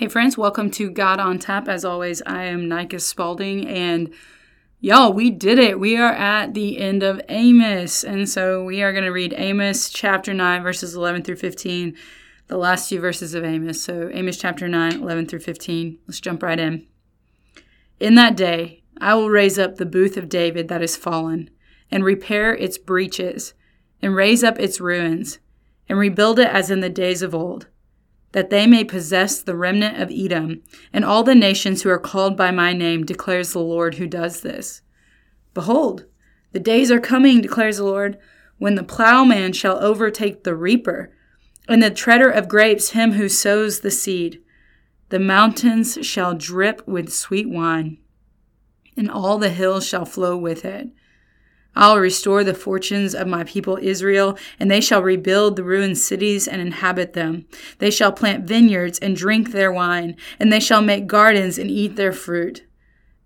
Hey, friends, welcome to God on Tap. As always, I am Nika Spalding, and y'all, we did it. We are at the end of Amos, and so we are going to read Amos chapter 9, verses 11 through 15, the last two verses of Amos. So, Amos chapter 9, 11 through 15. Let's jump right in. In that day, I will raise up the booth of David that is fallen, and repair its breaches, and raise up its ruins, and rebuild it as in the days of old that they may possess the remnant of Edom, and all the nations who are called by my name, declares the Lord who does this. Behold, the days are coming, declares the Lord, when the plowman shall overtake the reaper, and the treader of grapes him who sows the seed. The mountains shall drip with sweet wine, and all the hills shall flow with it. I'll restore the fortunes of my people Israel, and they shall rebuild the ruined cities and inhabit them. They shall plant vineyards and drink their wine, and they shall make gardens and eat their fruit.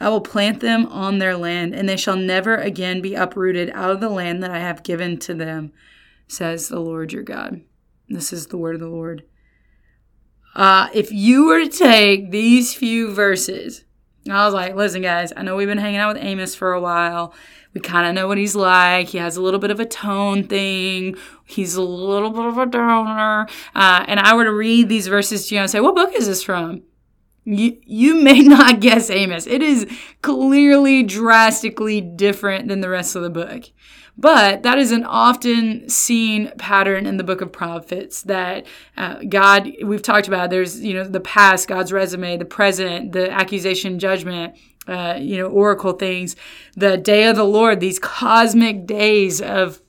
I will plant them on their land, and they shall never again be uprooted out of the land that I have given to them, says the Lord your God. This is the word of the Lord. Uh, if you were to take these few verses, I was like, listen, guys, I know we've been hanging out with Amos for a while we kind of know what he's like. He has a little bit of a tone thing. He's a little bit of a downer. Uh, and I were to read these verses to you and say, what book is this from? You, you may not guess Amos. It is clearly drastically different than the rest of the book. But that is an often seen pattern in the book of prophets that uh, God, we've talked about, there's, you know, the past, God's resume, the present, the accusation, judgment, uh, you know, oracle things, the day of the Lord, these cosmic days of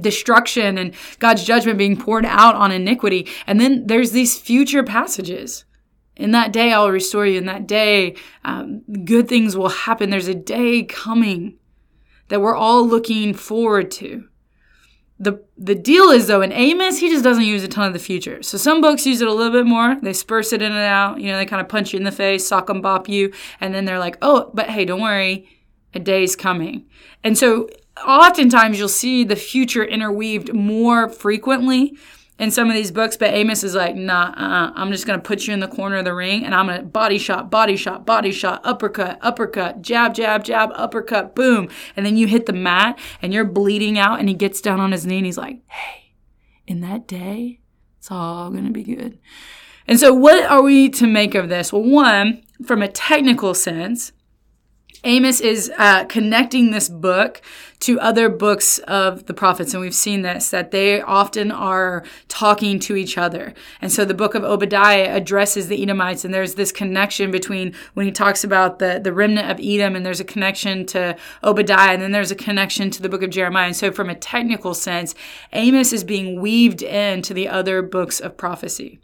destruction and God's judgment being poured out on iniquity. And then there's these future passages. In that day, I'll restore you. In that day, um, good things will happen. There's a day coming that we're all looking forward to the the deal is though in Amos he just doesn't use a ton of the future. So some books use it a little bit more. They spurse it in and out. You know, they kind of punch you in the face, sock and bop you, and then they're like, "Oh, but hey, don't worry, a day's coming." And so oftentimes you'll see the future interweaved more frequently in some of these books, but Amos is like, nah, uh-uh. I'm just going to put you in the corner of the ring and I'm going to body shot, body shot, body shot, uppercut, uppercut, jab, jab, jab, uppercut, boom. And then you hit the mat and you're bleeding out and he gets down on his knee and he's like, hey, in that day, it's all going to be good. And so what are we to make of this? Well, one, from a technical sense, Amos is uh, connecting this book to other books of the prophets, and we've seen this that they often are talking to each other. And so the book of Obadiah addresses the Edomites, and there's this connection between when he talks about the, the remnant of Edom, and there's a connection to Obadiah, and then there's a connection to the book of Jeremiah. And so, from a technical sense, Amos is being weaved into the other books of prophecy.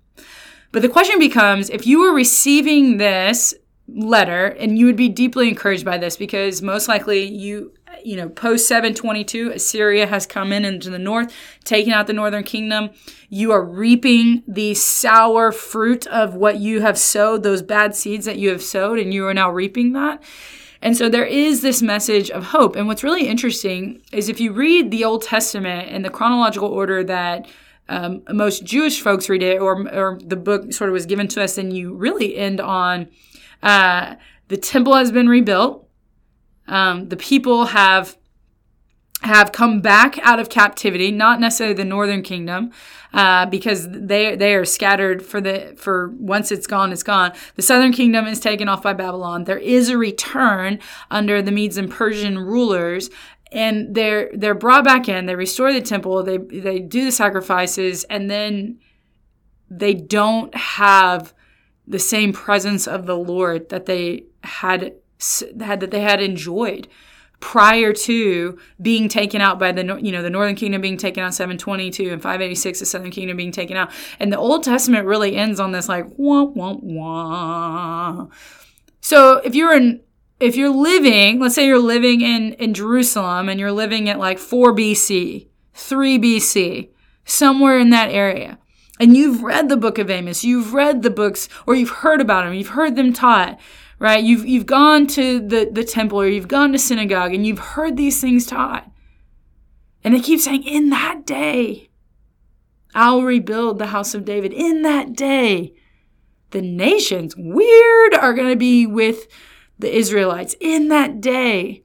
But the question becomes if you were receiving this letter and you would be deeply encouraged by this because most likely you you know post 722 assyria has come in into the north taking out the northern kingdom. You are reaping the sour fruit of what you have sowed those bad seeds that you have sowed and you are now reaping that. And so there is this message of hope. And what's really interesting is if you read the old testament in the chronological order that um, most Jewish folks read it, or, or the book sort of was given to us, and you really end on uh, the temple has been rebuilt. Um, the people have have come back out of captivity, not necessarily the northern kingdom, uh, because they they are scattered for the for once it's gone, it's gone. The southern kingdom is taken off by Babylon. There is a return under the Medes and Persian rulers, and they're they're brought back in. They restore the temple. They they do the sacrifices, and then they don't have the same presence of the Lord that they had had that they had enjoyed prior to being taken out by the you know the northern kingdom being taken out 722 and 586 the southern kingdom being taken out. And the old testament really ends on this like wah wah wah. So if you're in if you're living let's say you're living in in jerusalem and you're living at like 4 bc 3 bc somewhere in that area and you've read the book of Amos, you've read the books, or you've heard about them, you've heard them taught, right? You've, you've gone to the, the temple or you've gone to synagogue and you've heard these things taught. And they keep saying, in that day, I'll rebuild the house of David. In that day, the nations, weird, are going to be with the Israelites. In that day,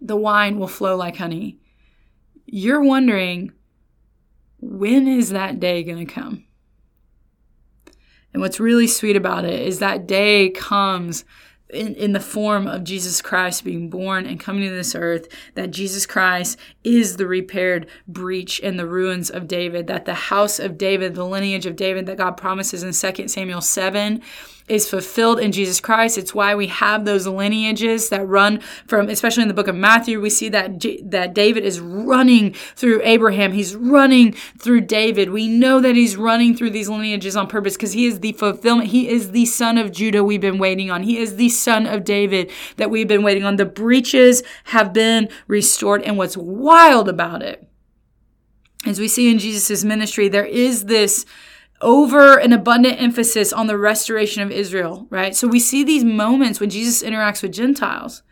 the wine will flow like honey. You're wondering, when is that day going to come? And what's really sweet about it is that day comes in, in the form of Jesus Christ being born and coming to this earth, that Jesus Christ is the repaired breach in the ruins of David, that the house of David, the lineage of David that God promises in 2 Samuel 7, is fulfilled in Jesus Christ. It's why we have those lineages that run from, especially in the book of Matthew, we see that, that David is running through Abraham. He's running through David. We know that he's running through these lineages on purpose because he is the fulfillment. He is the son of Judah we've been waiting on. He is the son of David that we've been waiting on. The breaches have been restored. And what's wild about it, as we see in Jesus' ministry, there is this over an abundant emphasis on the restoration of Israel, right? So we see these moments when Jesus interacts with Gentiles.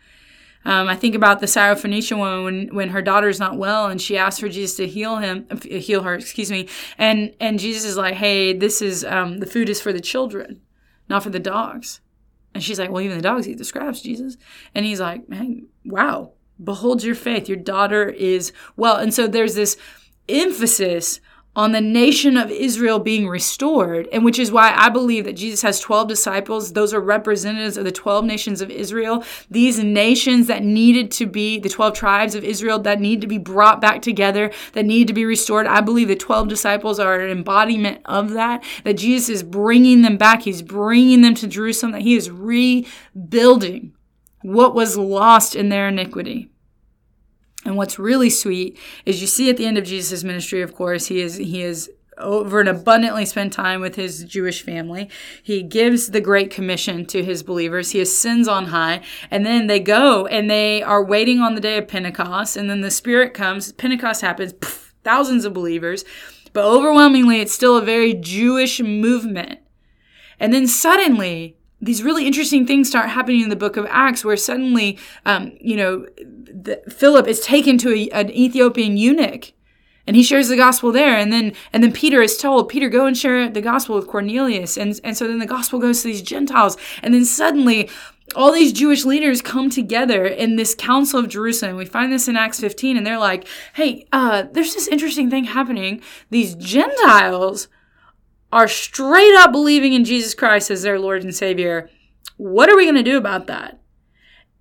Um, I think about the Syrophoenician woman when, when her daughter's not well and she asks for Jesus to heal him, heal her, excuse me. And, and Jesus is like, Hey, this is, um, the food is for the children, not for the dogs. And she's like, Well, even the dogs eat the scraps, Jesus. And he's like, Hey, wow, behold your faith. Your daughter is well. And so there's this emphasis on the nation of Israel being restored, and which is why I believe that Jesus has 12 disciples. Those are representatives of the 12 nations of Israel. These nations that needed to be, the 12 tribes of Israel that need to be brought back together, that need to be restored. I believe the 12 disciples are an embodiment of that, that Jesus is bringing them back. He's bringing them to Jerusalem, that he is rebuilding what was lost in their iniquity. And what's really sweet is you see at the end of Jesus' ministry, of course, he is he is over and abundantly spent time with his Jewish family. He gives the Great Commission to his believers. He ascends on high, and then they go and they are waiting on the day of Pentecost, and then the Spirit comes. Pentecost happens, thousands of believers, but overwhelmingly, it's still a very Jewish movement. And then suddenly, these really interesting things start happening in the book of Acts, where suddenly, um, you know, the, Philip is taken to a, an Ethiopian eunuch, and he shares the gospel there. And then, and then Peter is told, Peter, go and share the gospel with Cornelius. And and so then the gospel goes to these Gentiles, and then suddenly. All these Jewish leaders come together in this Council of Jerusalem. We find this in Acts 15, and they're like, hey, uh, there's this interesting thing happening. These Gentiles are straight up believing in Jesus Christ as their Lord and Savior. What are we going to do about that?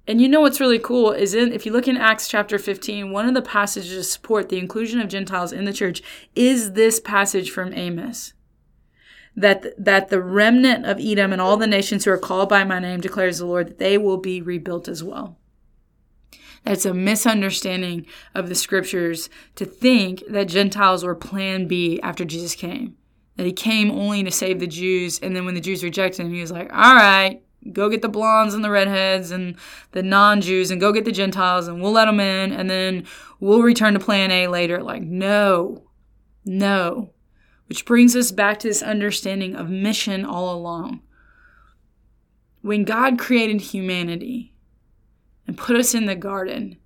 And you know what's really cool is in if you look in Acts chapter 15, one of the passages to support the inclusion of Gentiles in the church is this passage from Amos. That that the remnant of Edom and all the nations who are called by my name declares the Lord that they will be rebuilt as well. That's a misunderstanding of the scriptures to think that Gentiles were plan B after Jesus came that he came only to save the Jews. And then when the Jews rejected him, he was like, all right, go get the blondes and the redheads and the non Jews and go get the Gentiles and we'll let them in and then we'll return to plan A later. Like, no, no. Which brings us back to this understanding of mission all along. When God created humanity and put us in the garden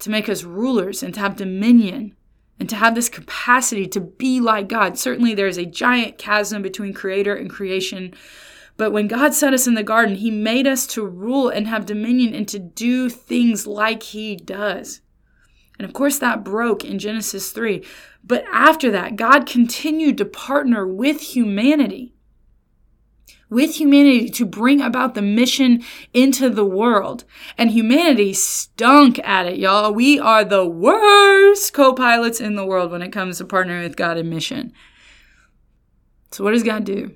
to make us rulers and to have dominion, and to have this capacity to be like God. Certainly, there is a giant chasm between creator and creation. But when God set us in the garden, He made us to rule and have dominion and to do things like He does. And of course, that broke in Genesis 3. But after that, God continued to partner with humanity with humanity to bring about the mission into the world. And humanity stunk at it, y'all. We are the worst co pilots in the world when it comes to partnering with God in mission. So, what does God do?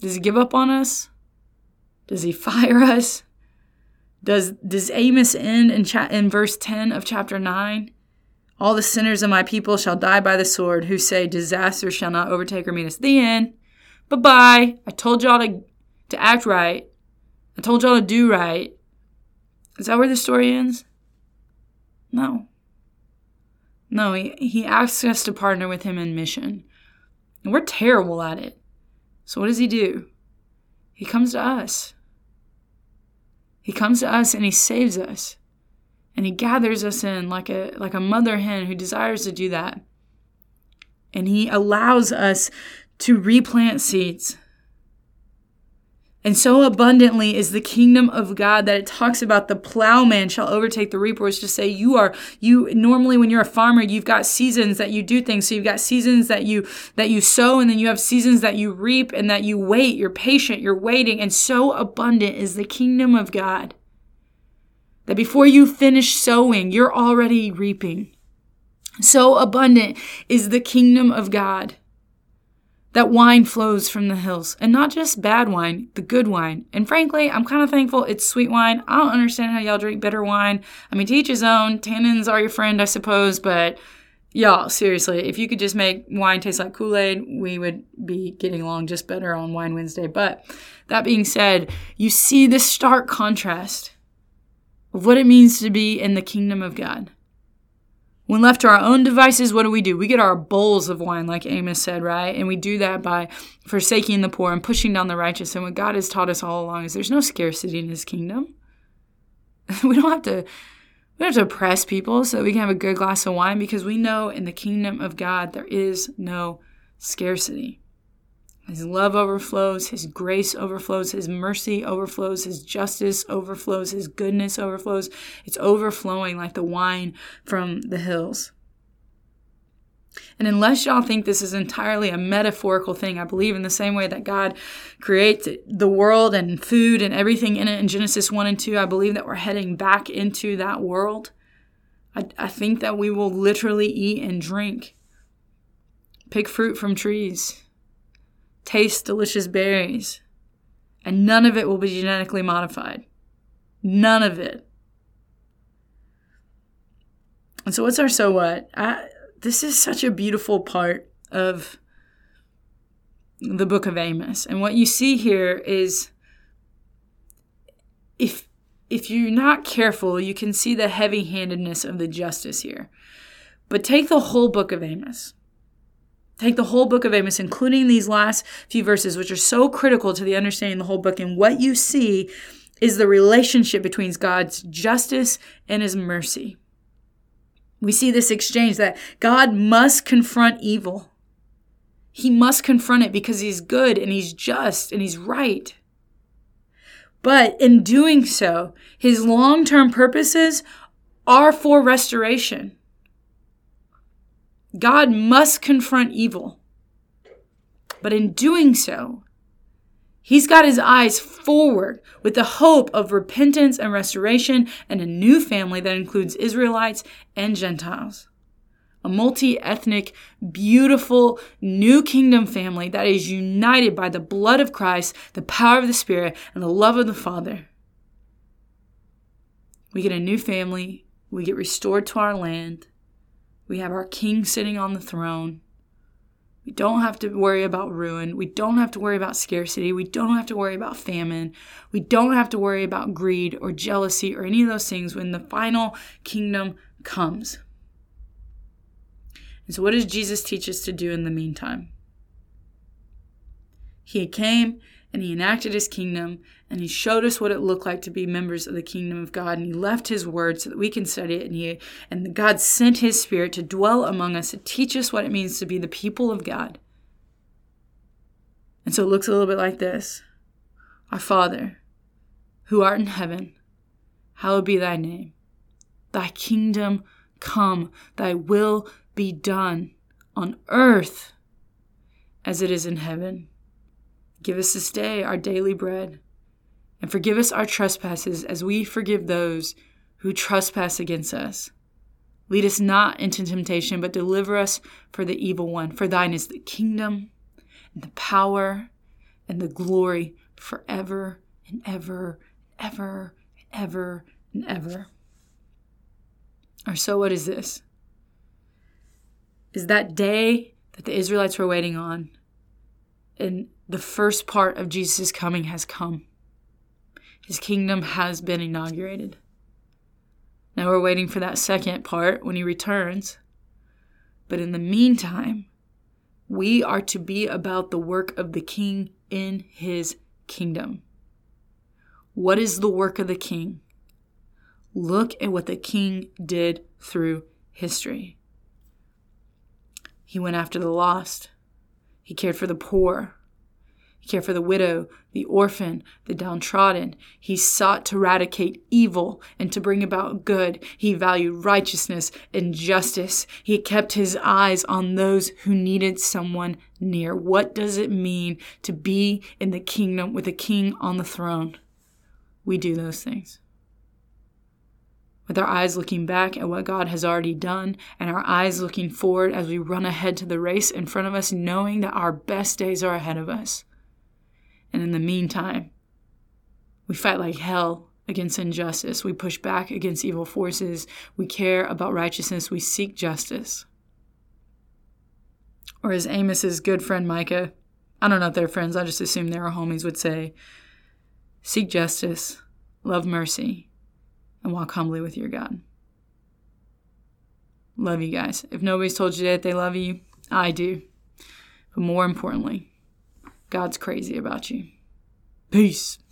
Does he give up on us? Does he fire us? Does, does Amos end in, cha- in verse 10 of chapter 9? All the sinners of my people shall die by the sword, who say, Disaster shall not overtake or meet us. The end. Bye bye. I told y'all to, to act right. I told y'all to do right. Is that where the story ends? No. No, he, he asks us to partner with him in mission. And we're terrible at it. So what does he do? He comes to us. He comes to us and he saves us. And he gathers us in like a like a mother hen who desires to do that. And he allows us to replant seeds. And so abundantly is the kingdom of God that it talks about the plowman shall overtake the reaper, which to say you are you normally when you're a farmer, you've got seasons that you do things. So you've got seasons that you that you sow, and then you have seasons that you reap and that you wait. You're patient, you're waiting, and so abundant is the kingdom of God that before you finish sowing, you're already reaping. So abundant is the kingdom of God that wine flows from the hills and not just bad wine, the good wine. And frankly, I'm kind of thankful it's sweet wine. I don't understand how y'all drink bitter wine. I mean, to each his own. Tannins are your friend, I suppose, but y'all, seriously, if you could just make wine taste like Kool Aid, we would be getting along just better on Wine Wednesday. But that being said, you see this stark contrast of what it means to be in the kingdom of God. When left to our own devices, what do we do? We get our bowls of wine, like Amos said, right? And we do that by forsaking the poor and pushing down the righteous. And what God has taught us all along is there's no scarcity in his kingdom. we don't have to we don't have to oppress people so we can have a good glass of wine because we know in the kingdom of God there is no scarcity. His love overflows, His grace overflows, His mercy overflows, His justice overflows, His goodness overflows. It's overflowing like the wine from the hills. And unless y'all think this is entirely a metaphorical thing, I believe in the same way that God creates the world and food and everything in it in Genesis 1 and 2, I believe that we're heading back into that world. I, I think that we will literally eat and drink, pick fruit from trees taste delicious berries, and none of it will be genetically modified. None of it. And so, what's our so what? I, this is such a beautiful part of the book of Amos. And what you see here is if if you're not careful, you can see the heavy-handedness of the justice here. But take the whole book of Amos. Take the whole book of Amos, including these last few verses, which are so critical to the understanding of the whole book. And what you see is the relationship between God's justice and his mercy. We see this exchange that God must confront evil. He must confront it because he's good and he's just and he's right. But in doing so, his long term purposes are for restoration. God must confront evil. But in doing so, he's got his eyes forward with the hope of repentance and restoration and a new family that includes Israelites and Gentiles. A multi ethnic, beautiful, new kingdom family that is united by the blood of Christ, the power of the Spirit, and the love of the Father. We get a new family, we get restored to our land, we have our king sitting on the throne. We don't have to worry about ruin. We don't have to worry about scarcity. We don't have to worry about famine. We don't have to worry about greed or jealousy or any of those things when the final kingdom comes. And so, what does Jesus teach us to do in the meantime? He came and he enacted his kingdom and he showed us what it looked like to be members of the kingdom of God and he left his word so that we can study it and he and God sent his spirit to dwell among us to teach us what it means to be the people of God. And so it looks a little bit like this. Our Father, who art in heaven, hallowed be thy name. Thy kingdom come, thy will be done on earth as it is in heaven. Give us this day our daily bread, and forgive us our trespasses as we forgive those who trespass against us. Lead us not into temptation, but deliver us for the evil one. For thine is the kingdom, and the power, and the glory forever and ever, and ever, and ever, and ever. Or so, what is this? Is that day that the Israelites were waiting on. And the first part of Jesus' coming has come. His kingdom has been inaugurated. Now we're waiting for that second part when he returns. But in the meantime, we are to be about the work of the king in his kingdom. What is the work of the king? Look at what the king did through history. He went after the lost. He cared for the poor. He cared for the widow, the orphan, the downtrodden. He sought to eradicate evil and to bring about good. He valued righteousness and justice. He kept his eyes on those who needed someone near. What does it mean to be in the kingdom with a king on the throne? We do those things with our eyes looking back at what God has already done and our eyes looking forward as we run ahead to the race in front of us, knowing that our best days are ahead of us. And in the meantime, we fight like hell against injustice. We push back against evil forces. We care about righteousness. We seek justice. Or as Amos's good friend Micah, I don't know if they're friends, I just assume they were homies, would say, seek justice, love mercy, and walk humbly with your God. Love you guys. If nobody's told you that they love you, I do. But more importantly, God's crazy about you. Peace.